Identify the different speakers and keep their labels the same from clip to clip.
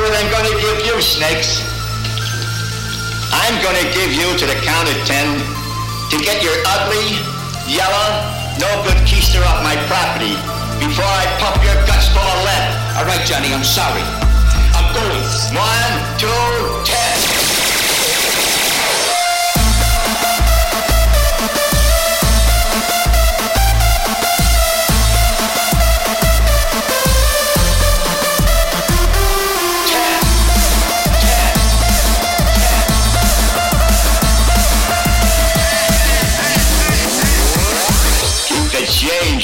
Speaker 1: what I'm going to give you, snakes. I'm going to give you to the count of ten to get your ugly, yellow, no good keister off my property before I pump your guts full of lead.
Speaker 2: All right, Johnny, I'm sorry. I'm going.
Speaker 1: One, two, ten.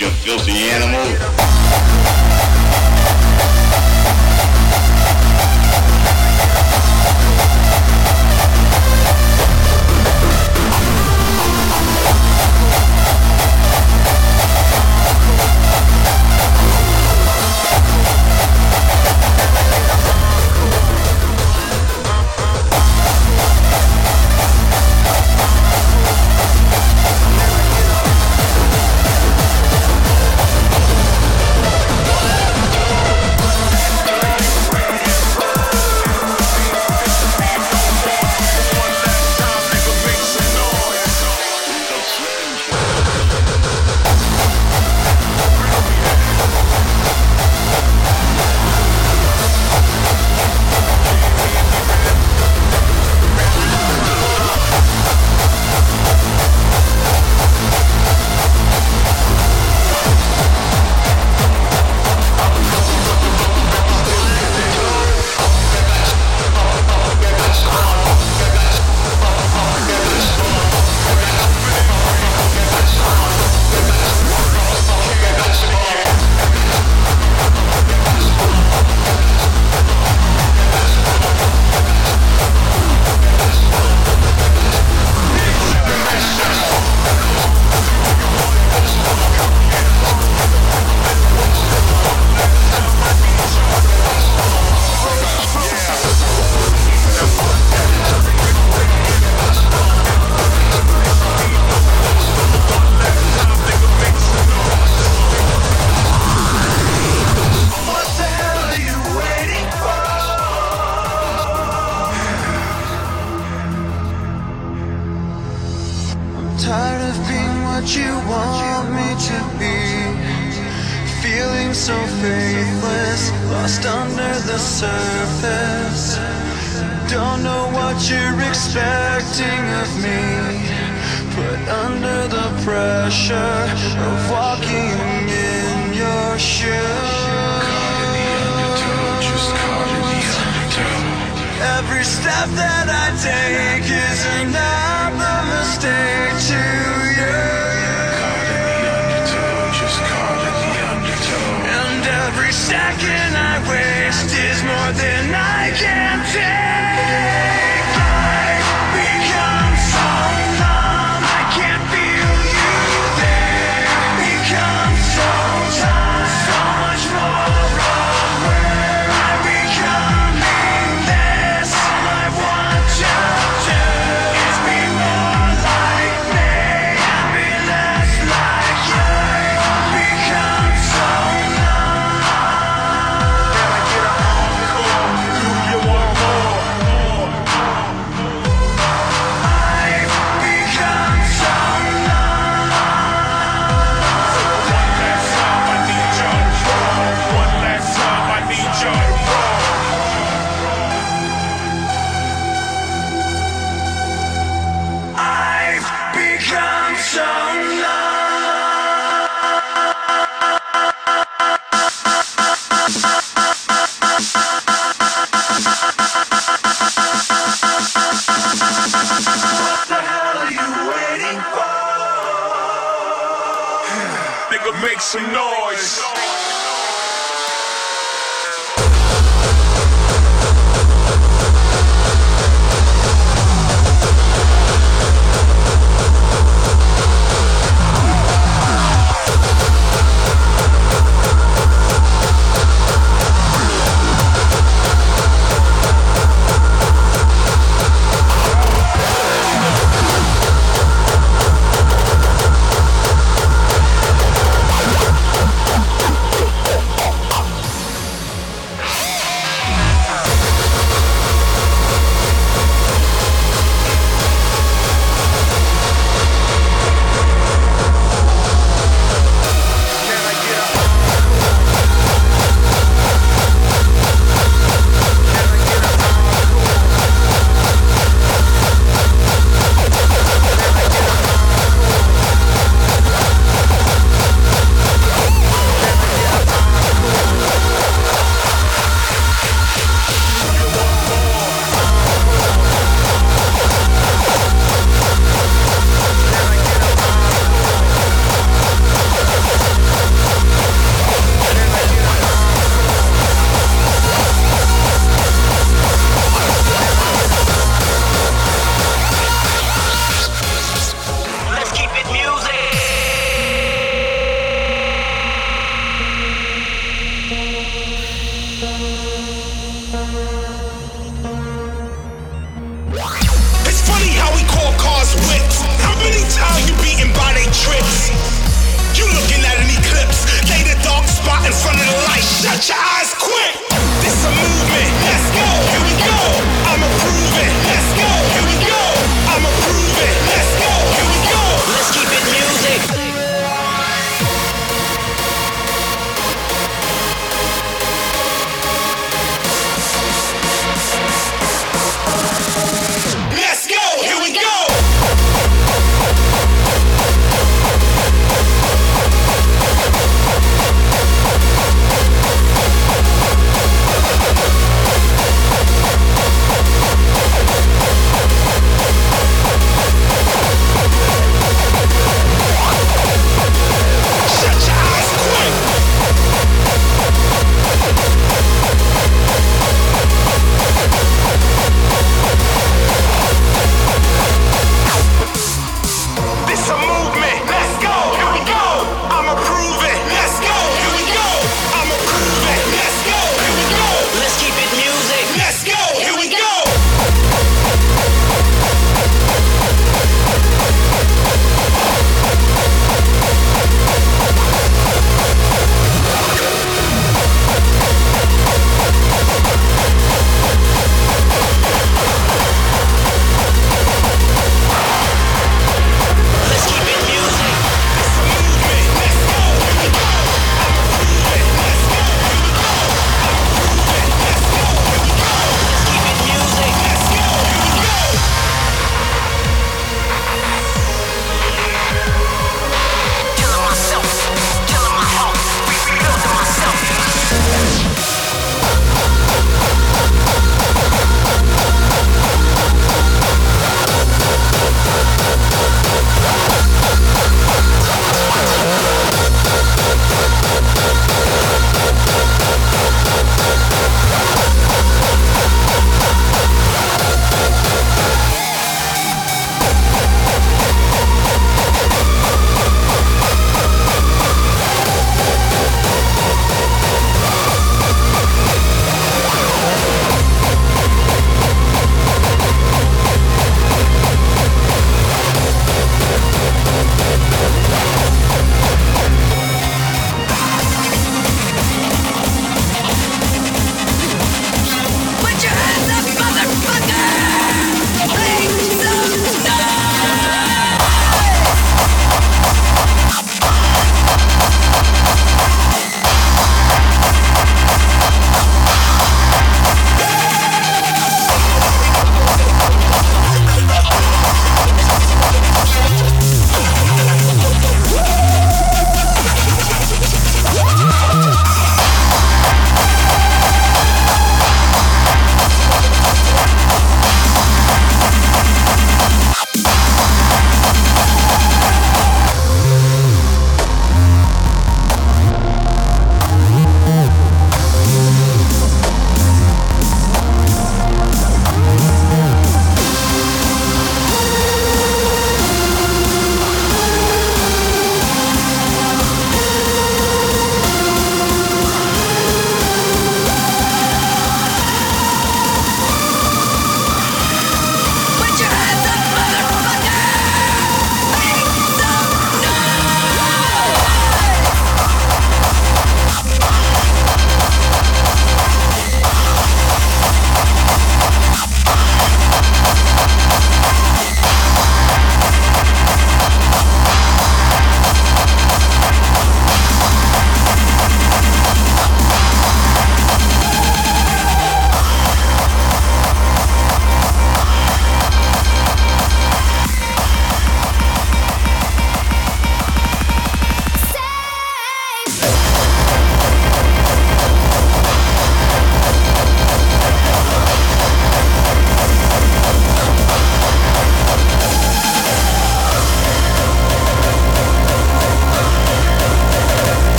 Speaker 1: You filthy animal.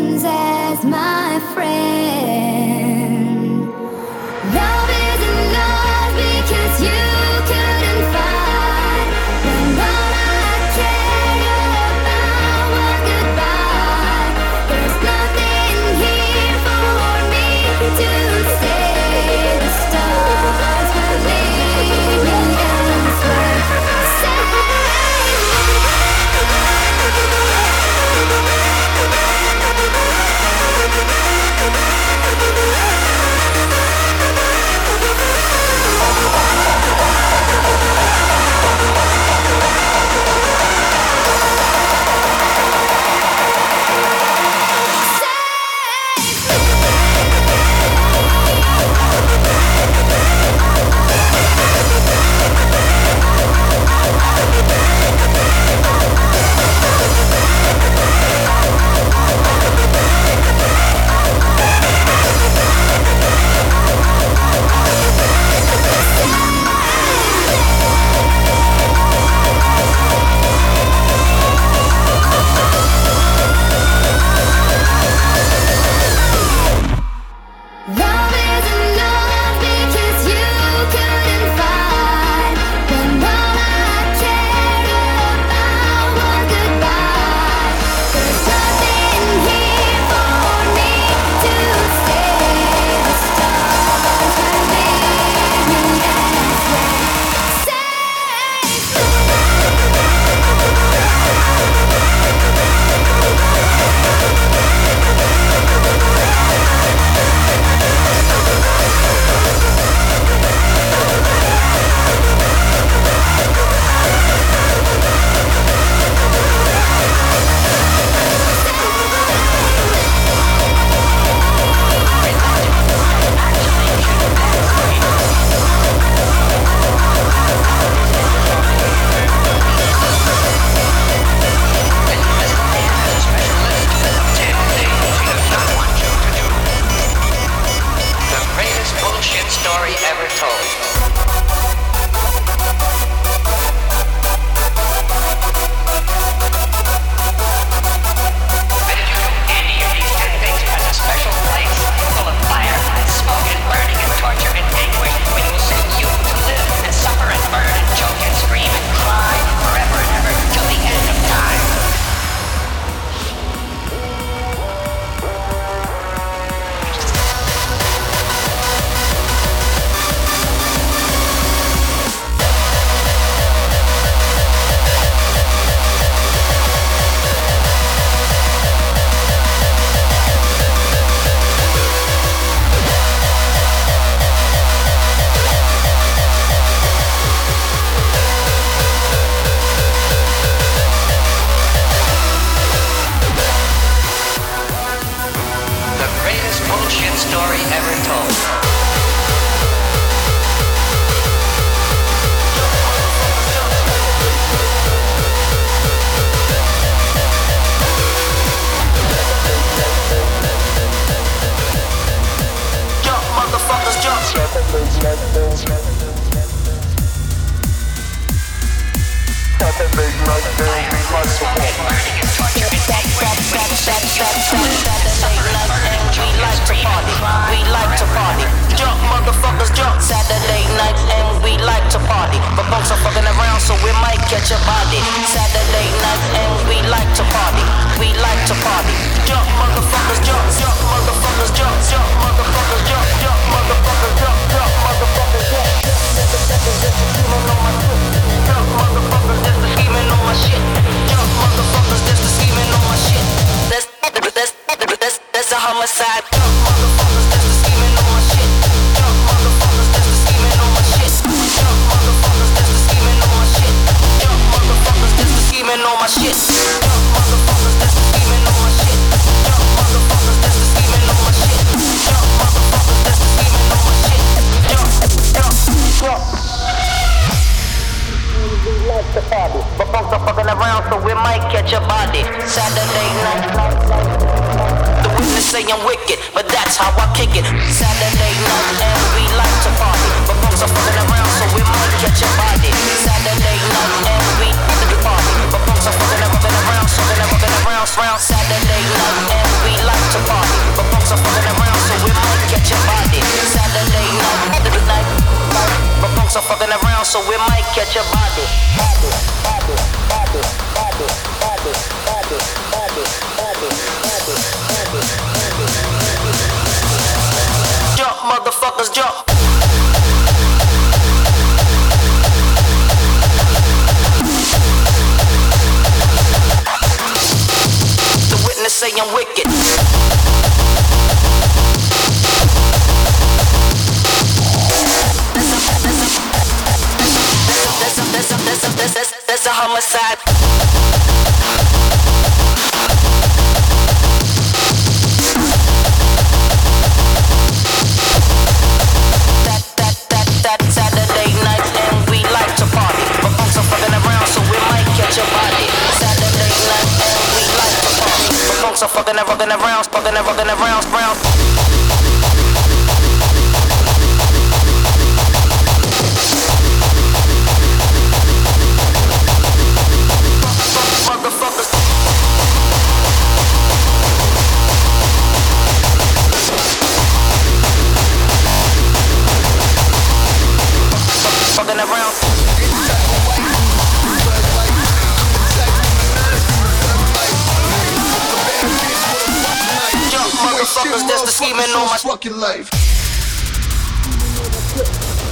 Speaker 3: Like
Speaker 4: Saturday night. The witness say I'm wicked, but that's how I kick it. Saturday night and we like to party. But folks are fucking around, so we might catch a body. Saturday night and we like to party. But folks are fucking fucking around, so they're fucking around, round Saturday night and we like to party. But folks are fucking around, so we might catch a body. Saturday night, night, night. But folks fucking around, so we might catch a body. Body, body, body, body, body, motherfuckers, jump. The witness say I'm wicked. That's a homicide. Fucking and fucking around, fucking and fucking around, round. The scheming on my fucking life.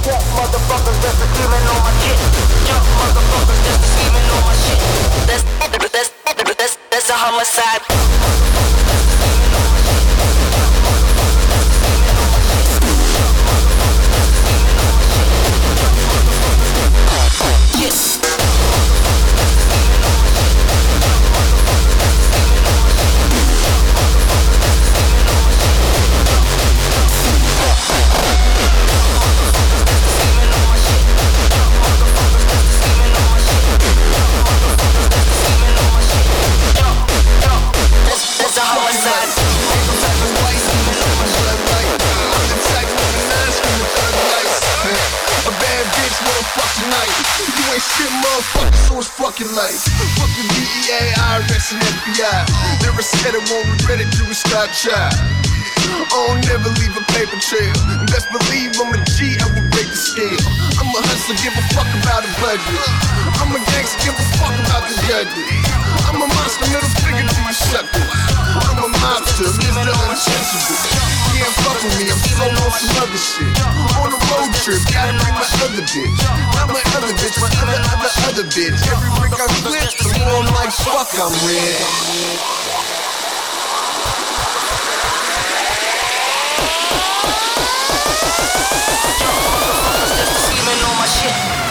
Speaker 4: Jump motherfuckers that's the scheming on my shit. Jump motherfuckers that's the scheming on my shit. That's that's that's that's a homicide.
Speaker 5: Life. Fucking DEA, IRS, and FBI. Never said it won't regret it, you start child. Oh, never leave a paper trail. Best believe I'm a G, I will break the scale. I'm a hustler, give a fuck about a budget. I'm a gangster, give a fuck about the judges. I'm a monster, middle finger to you suckers. I'm a monster, Mr. You can't fuck with me, I'm so on some other shit. On a road trip, gotta bring my other bitch. Not my other bitch, my other, other, other bitch. Every brick I flip, the more I'm like, fuck, I'm red.
Speaker 4: Scheming on my shit.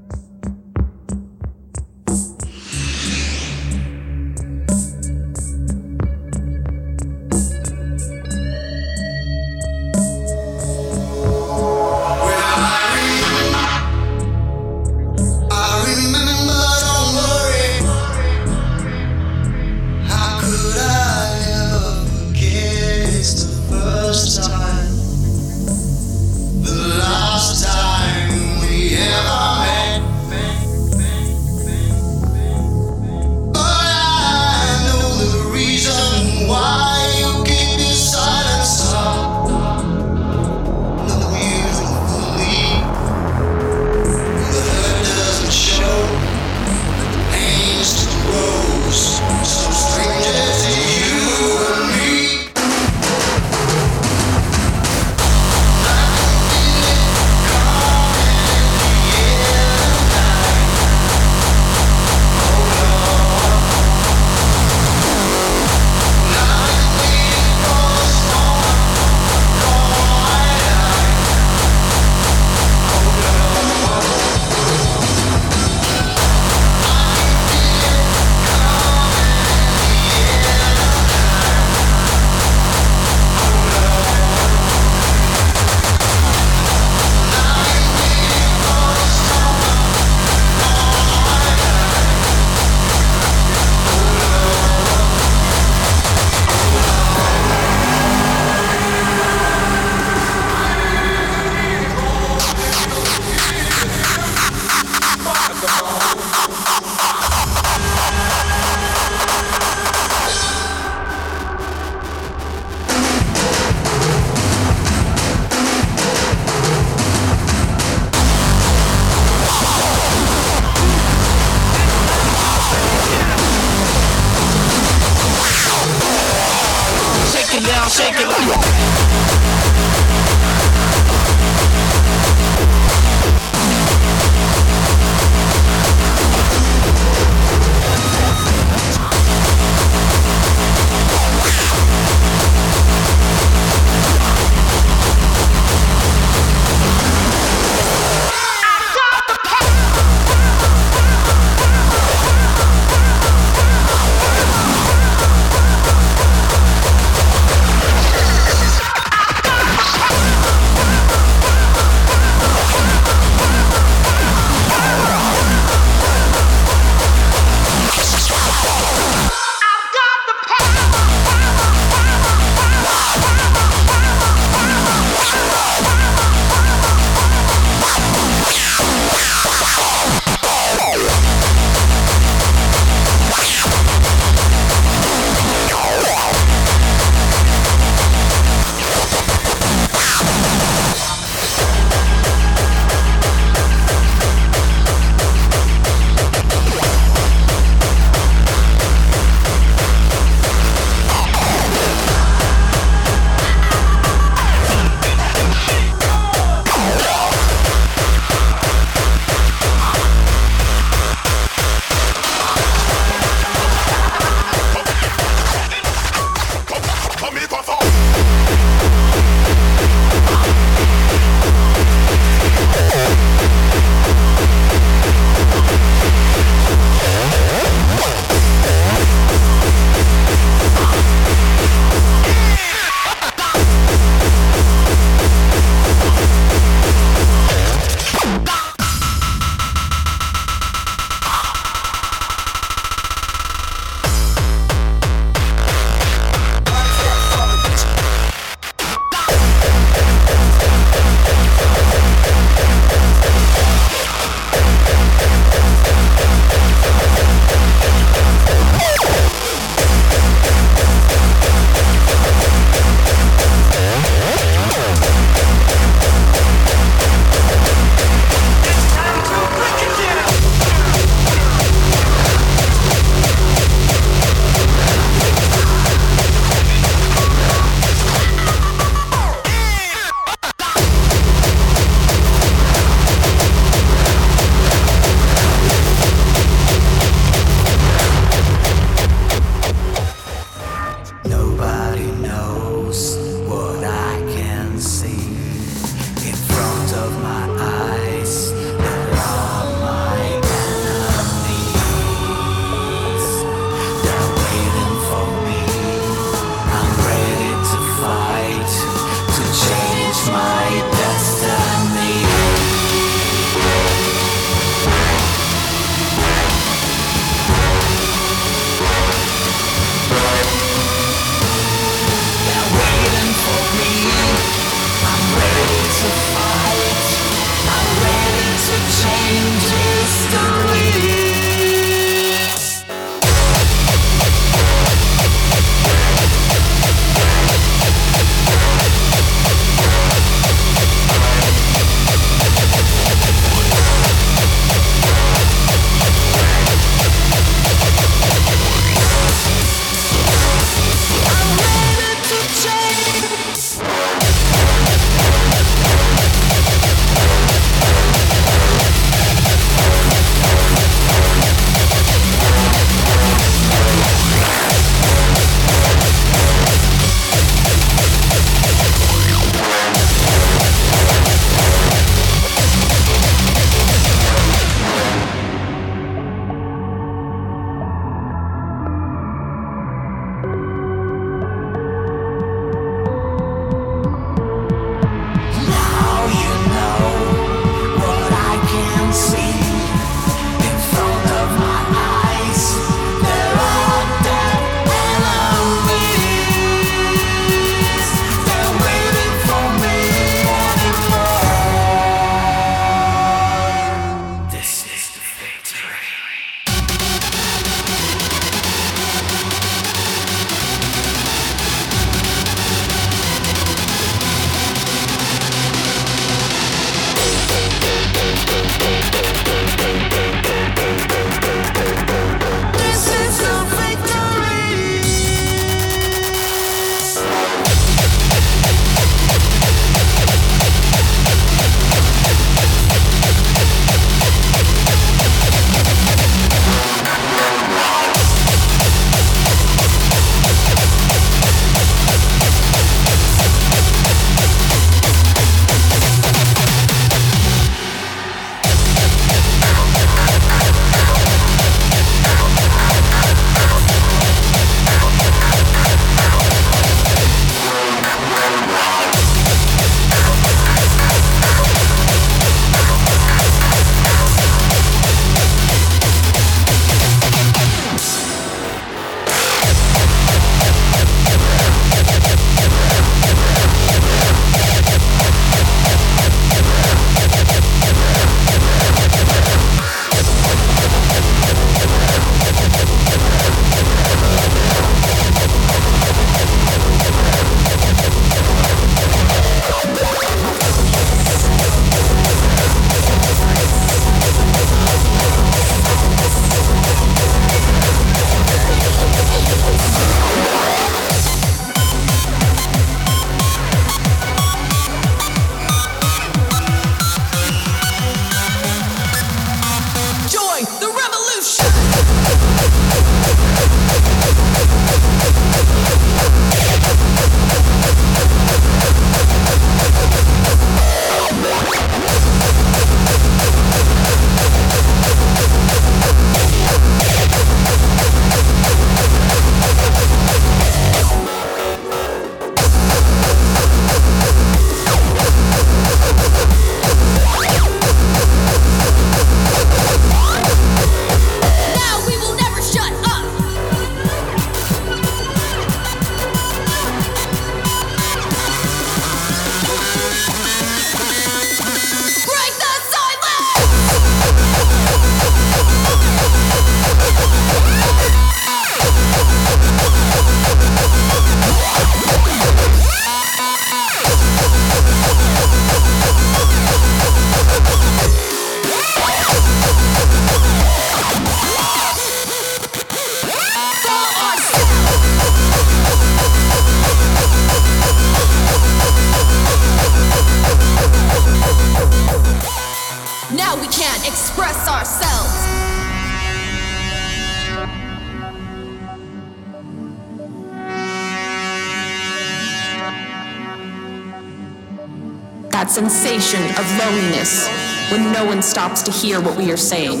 Speaker 6: sensation of loneliness when no one stops to hear what we are saying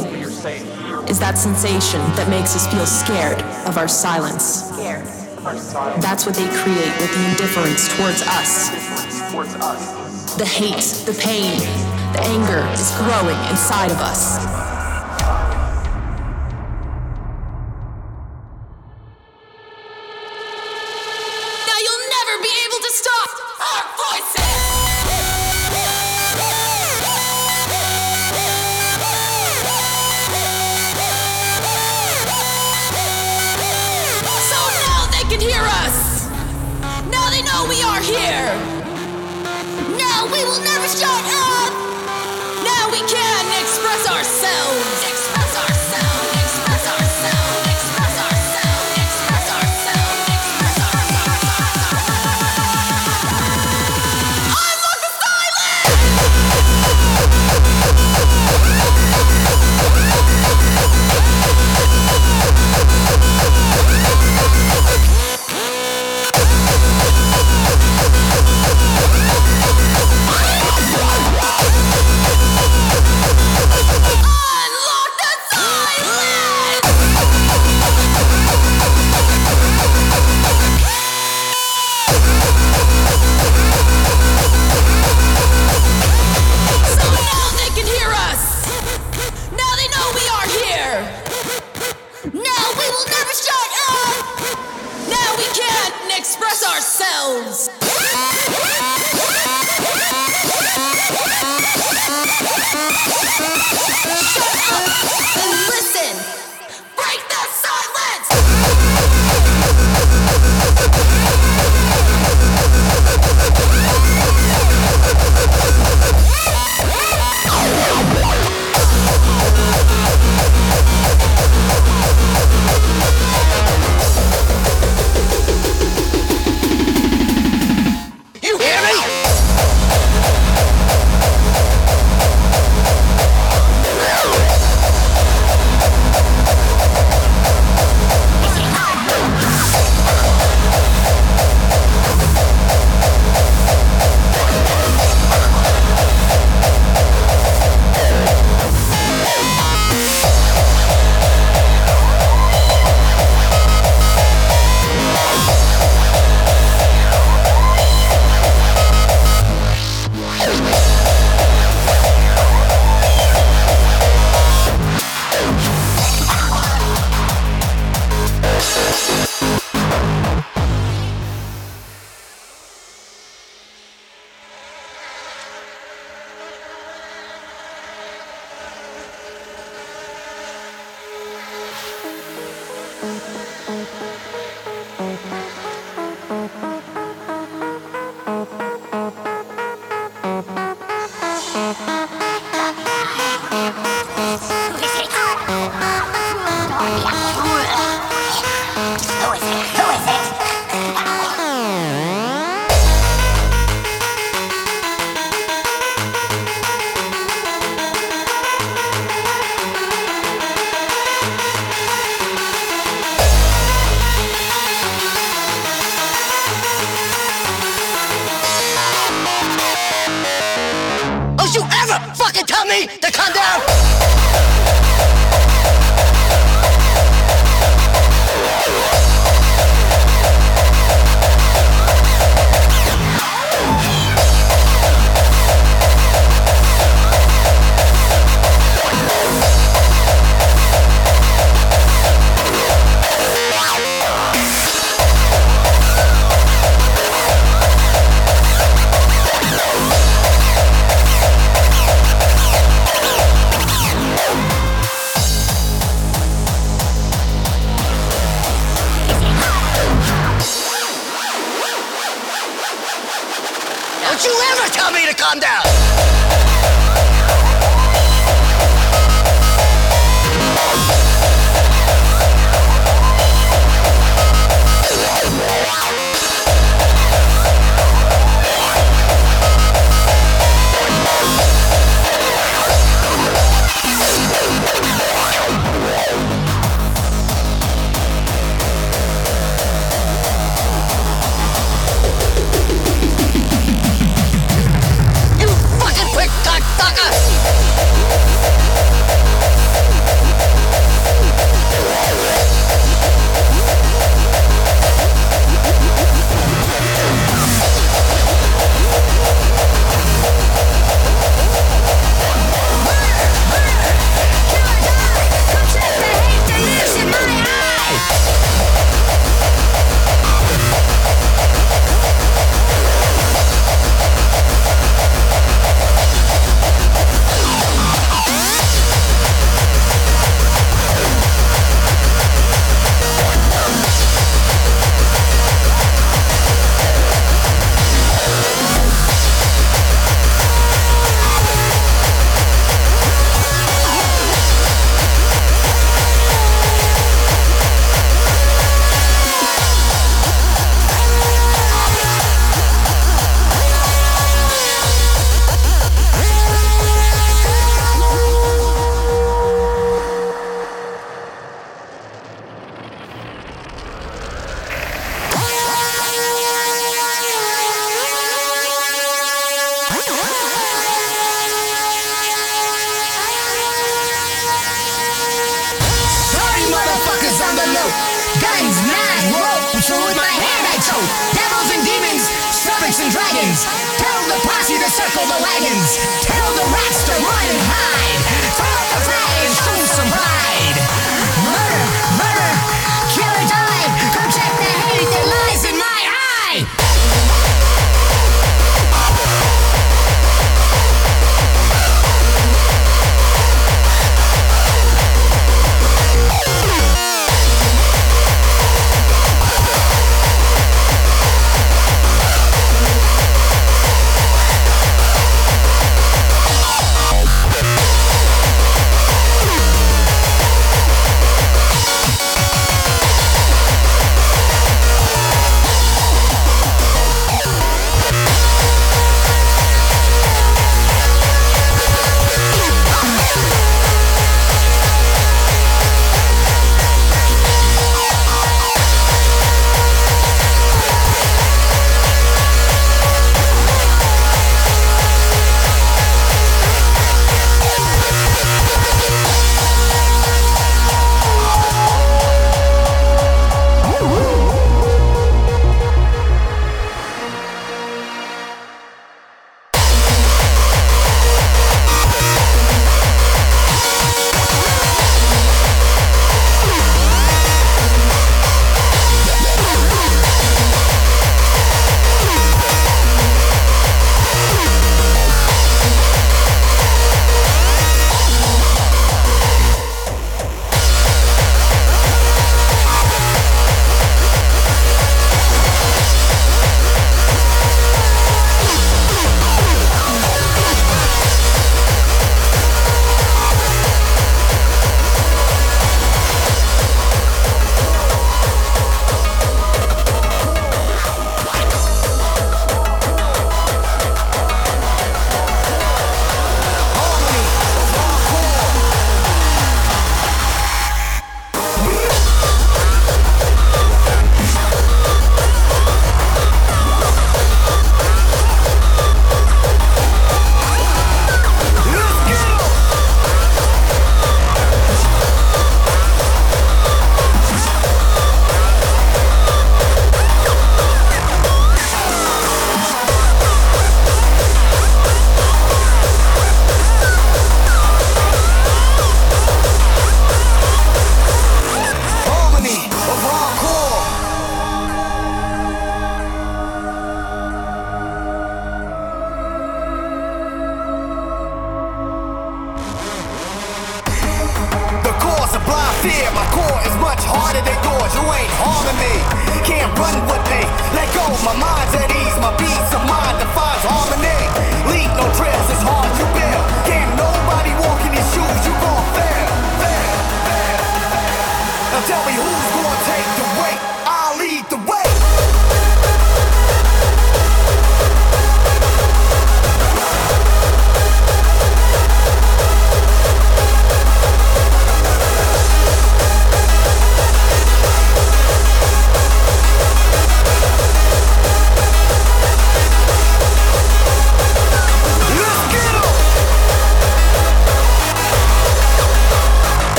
Speaker 6: is that sensation that makes us feel scared of our silence. That's what they create with the indifference towards us. The hate, the pain, the anger is growing inside of us.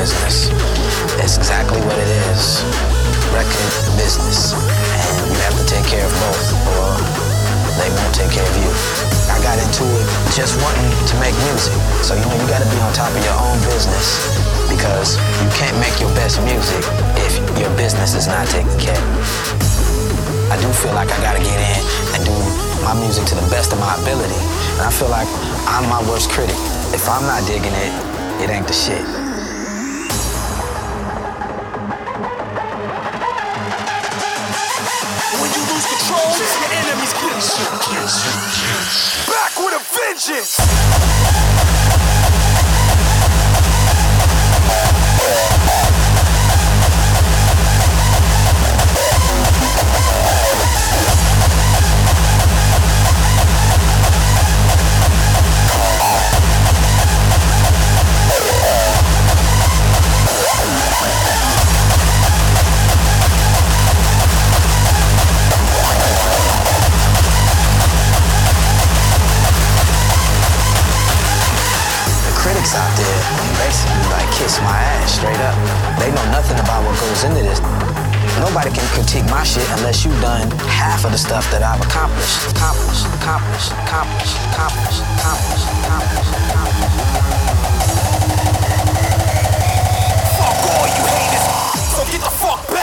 Speaker 7: Business. It's exactly what it is. Record business. And you have to take care of both or they won't take care of you. I got into it just wanting to make music. So you know you gotta be on top of your own business because you can't make your best music if your business is not taken care of. I do feel like I gotta get in and do my music to the best of my ability. And I feel like I'm my worst critic. If I'm not digging it, it ain't the shit.
Speaker 8: Vengeance.
Speaker 7: Kiss my ass straight up. They know nothing about what goes into this. Nobody can critique my shit unless you've done half of the stuff that I've accomplished. Accomplished, accomplished, accomplished, accomplished, accomplished, accomplished, accomplished.
Speaker 8: Fuck all you haters. So get the fuck back.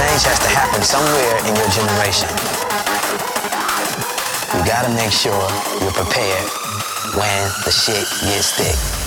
Speaker 7: Change has to happen somewhere in your generation. You gotta make sure you're prepared when the shit gets thick.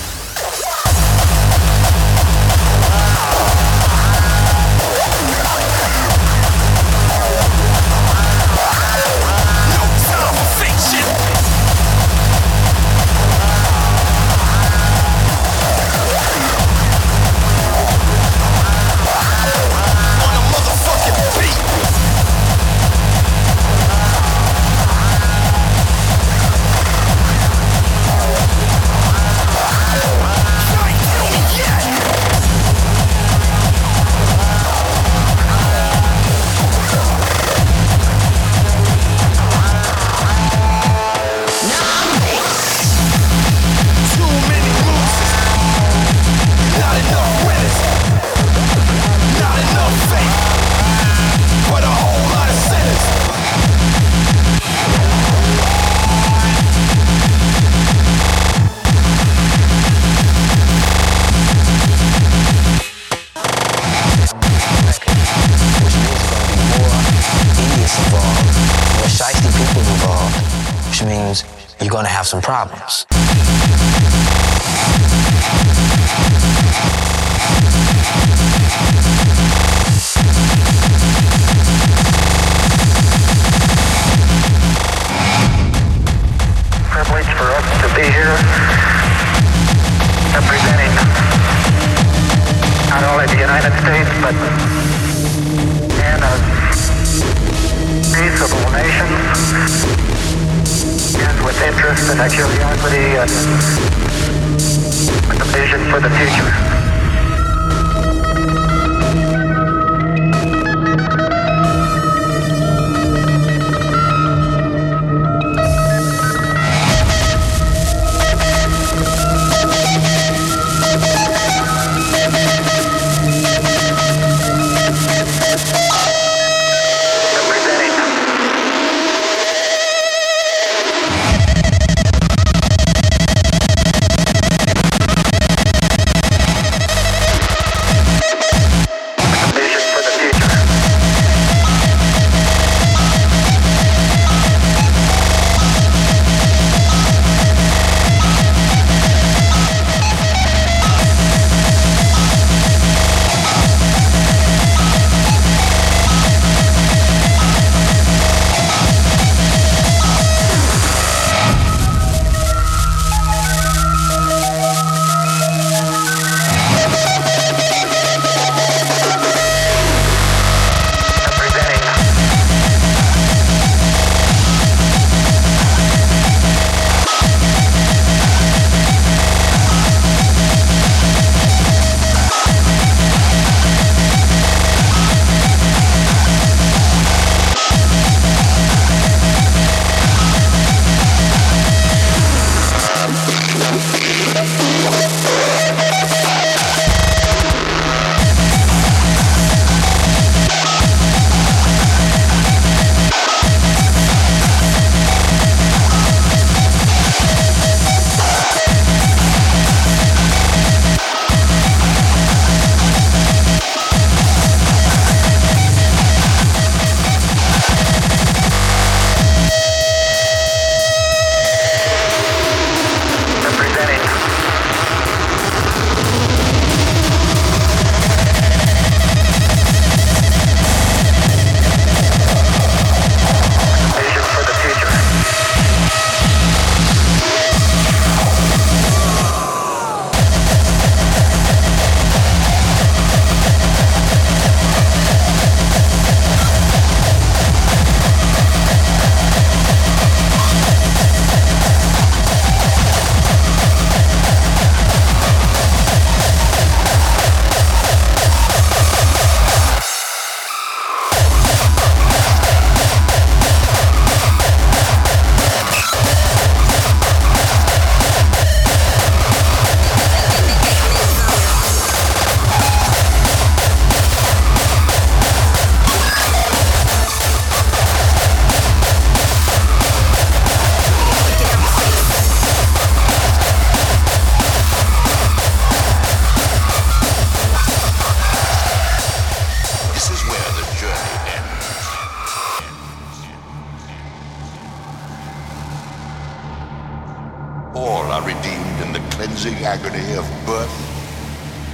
Speaker 9: Of birth,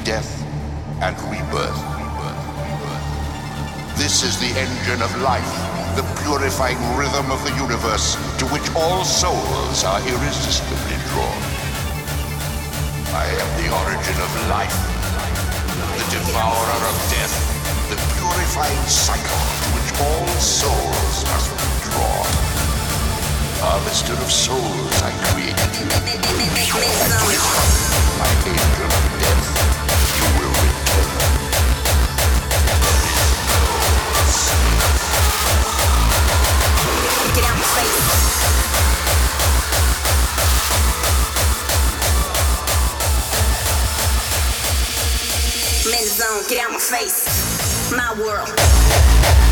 Speaker 9: death, and rebirth. This is the engine of life, the purifying rhythm of the universe to which all souls are irresistibly drawn. I am the origin of life, the devourer of death, the purifying cycle to which all souls must. Harvester of souls I created you. My angel of death, you will return.
Speaker 2: Get out my face. Zone, get out my face. My world.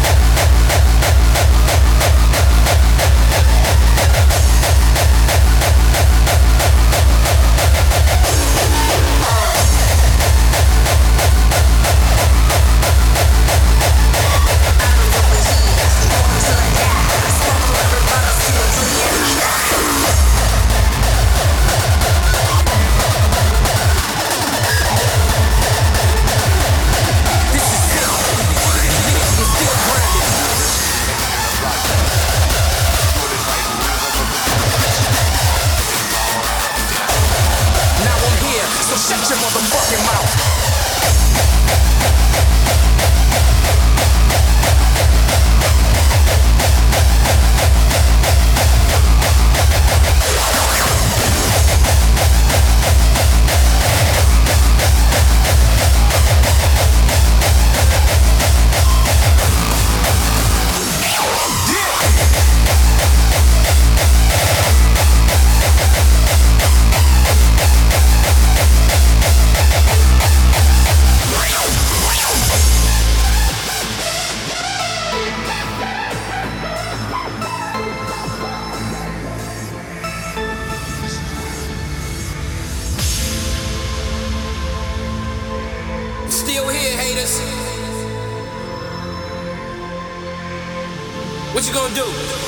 Speaker 10: You gonna do?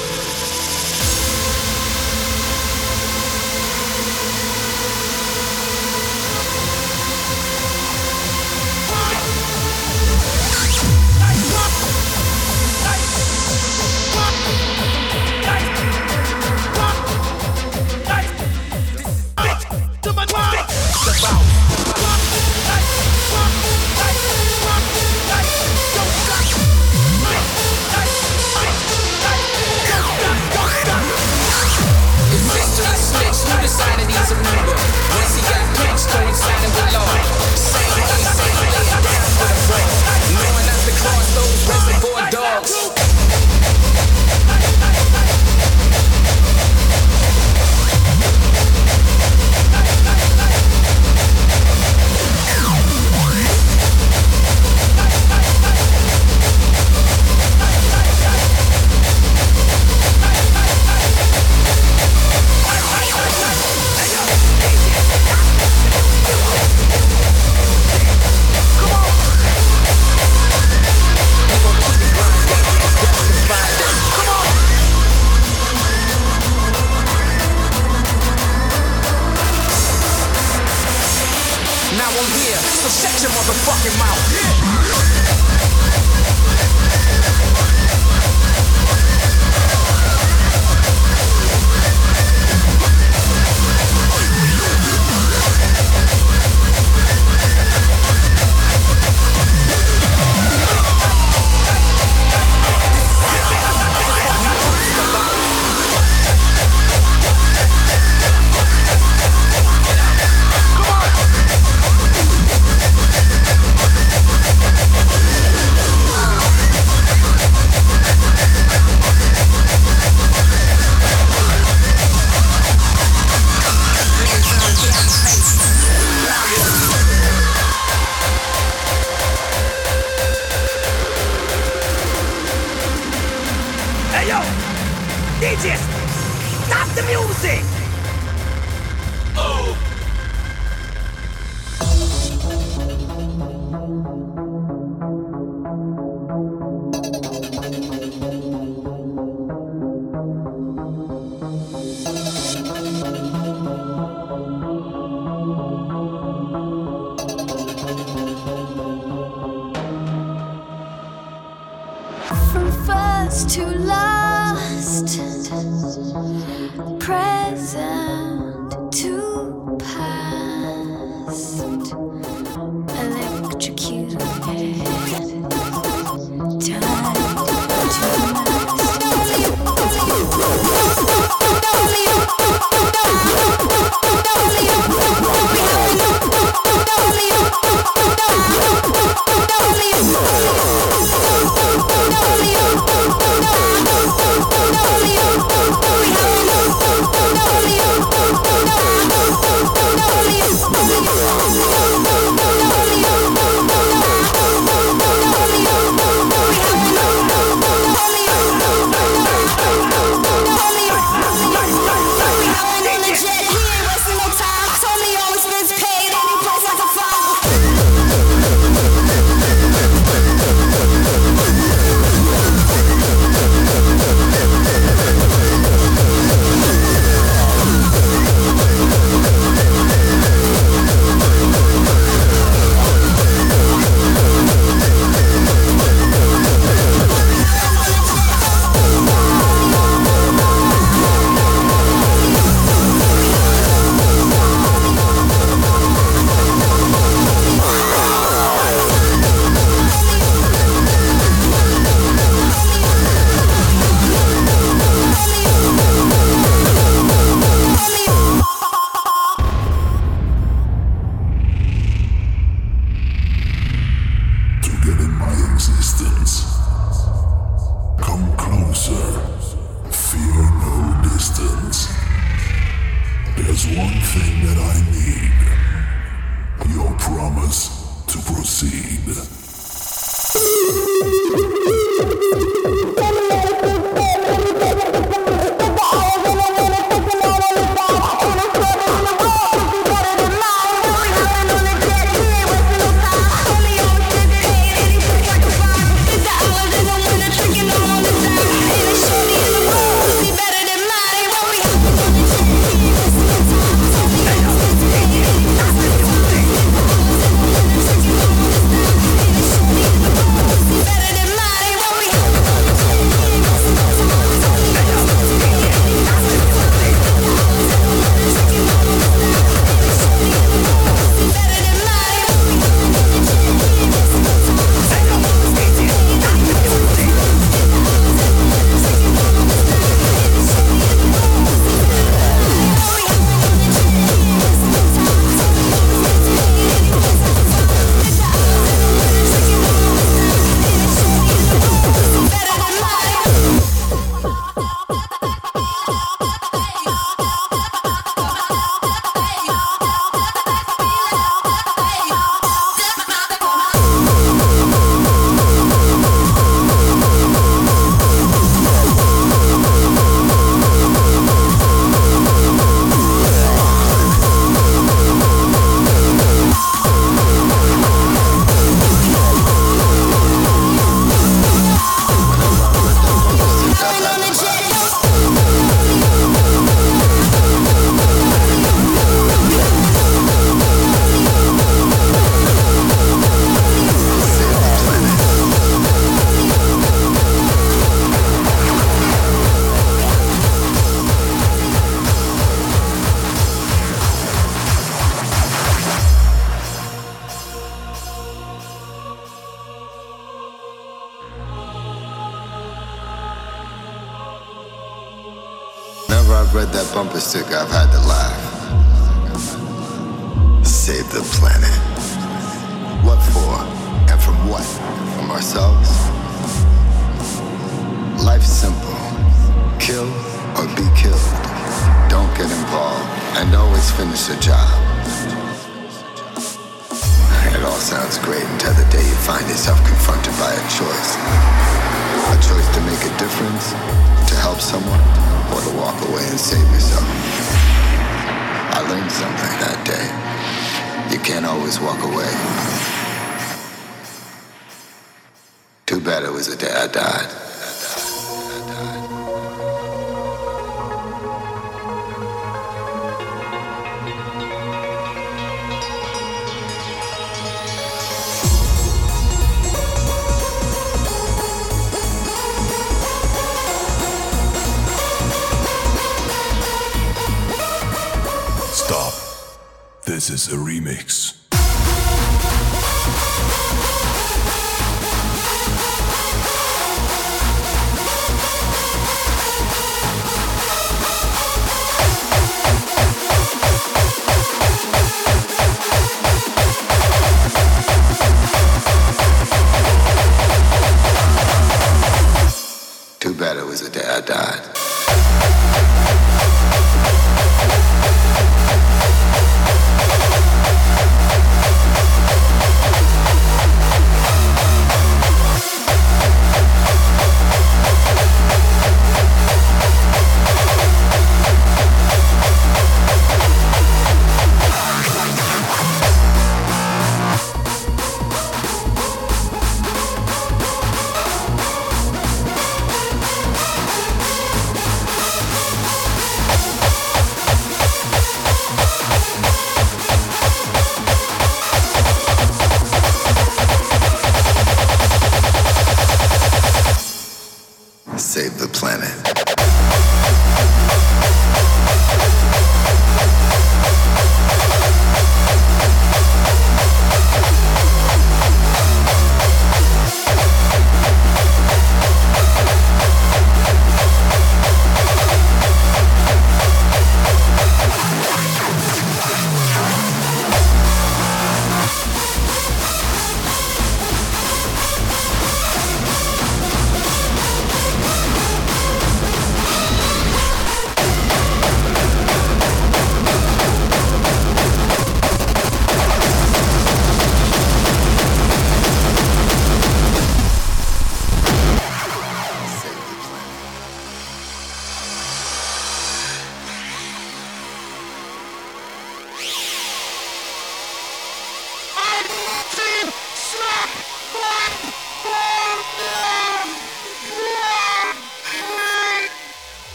Speaker 10: There's one thing that I need. Your
Speaker 11: promise to
Speaker 12: proceed. Save the planet. What for? And from what? From ourselves? Life's simple. Kill or be killed. Don't get involved and always finish the job. It all sounds great until the day you find yourself confronted by a choice. A choice to make a difference, to help someone, or to walk away and save yourself. I learned something that day. You can't always walk away. Too bad it was the day I died.
Speaker 13: This is a remix.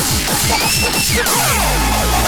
Speaker 8: Yeah!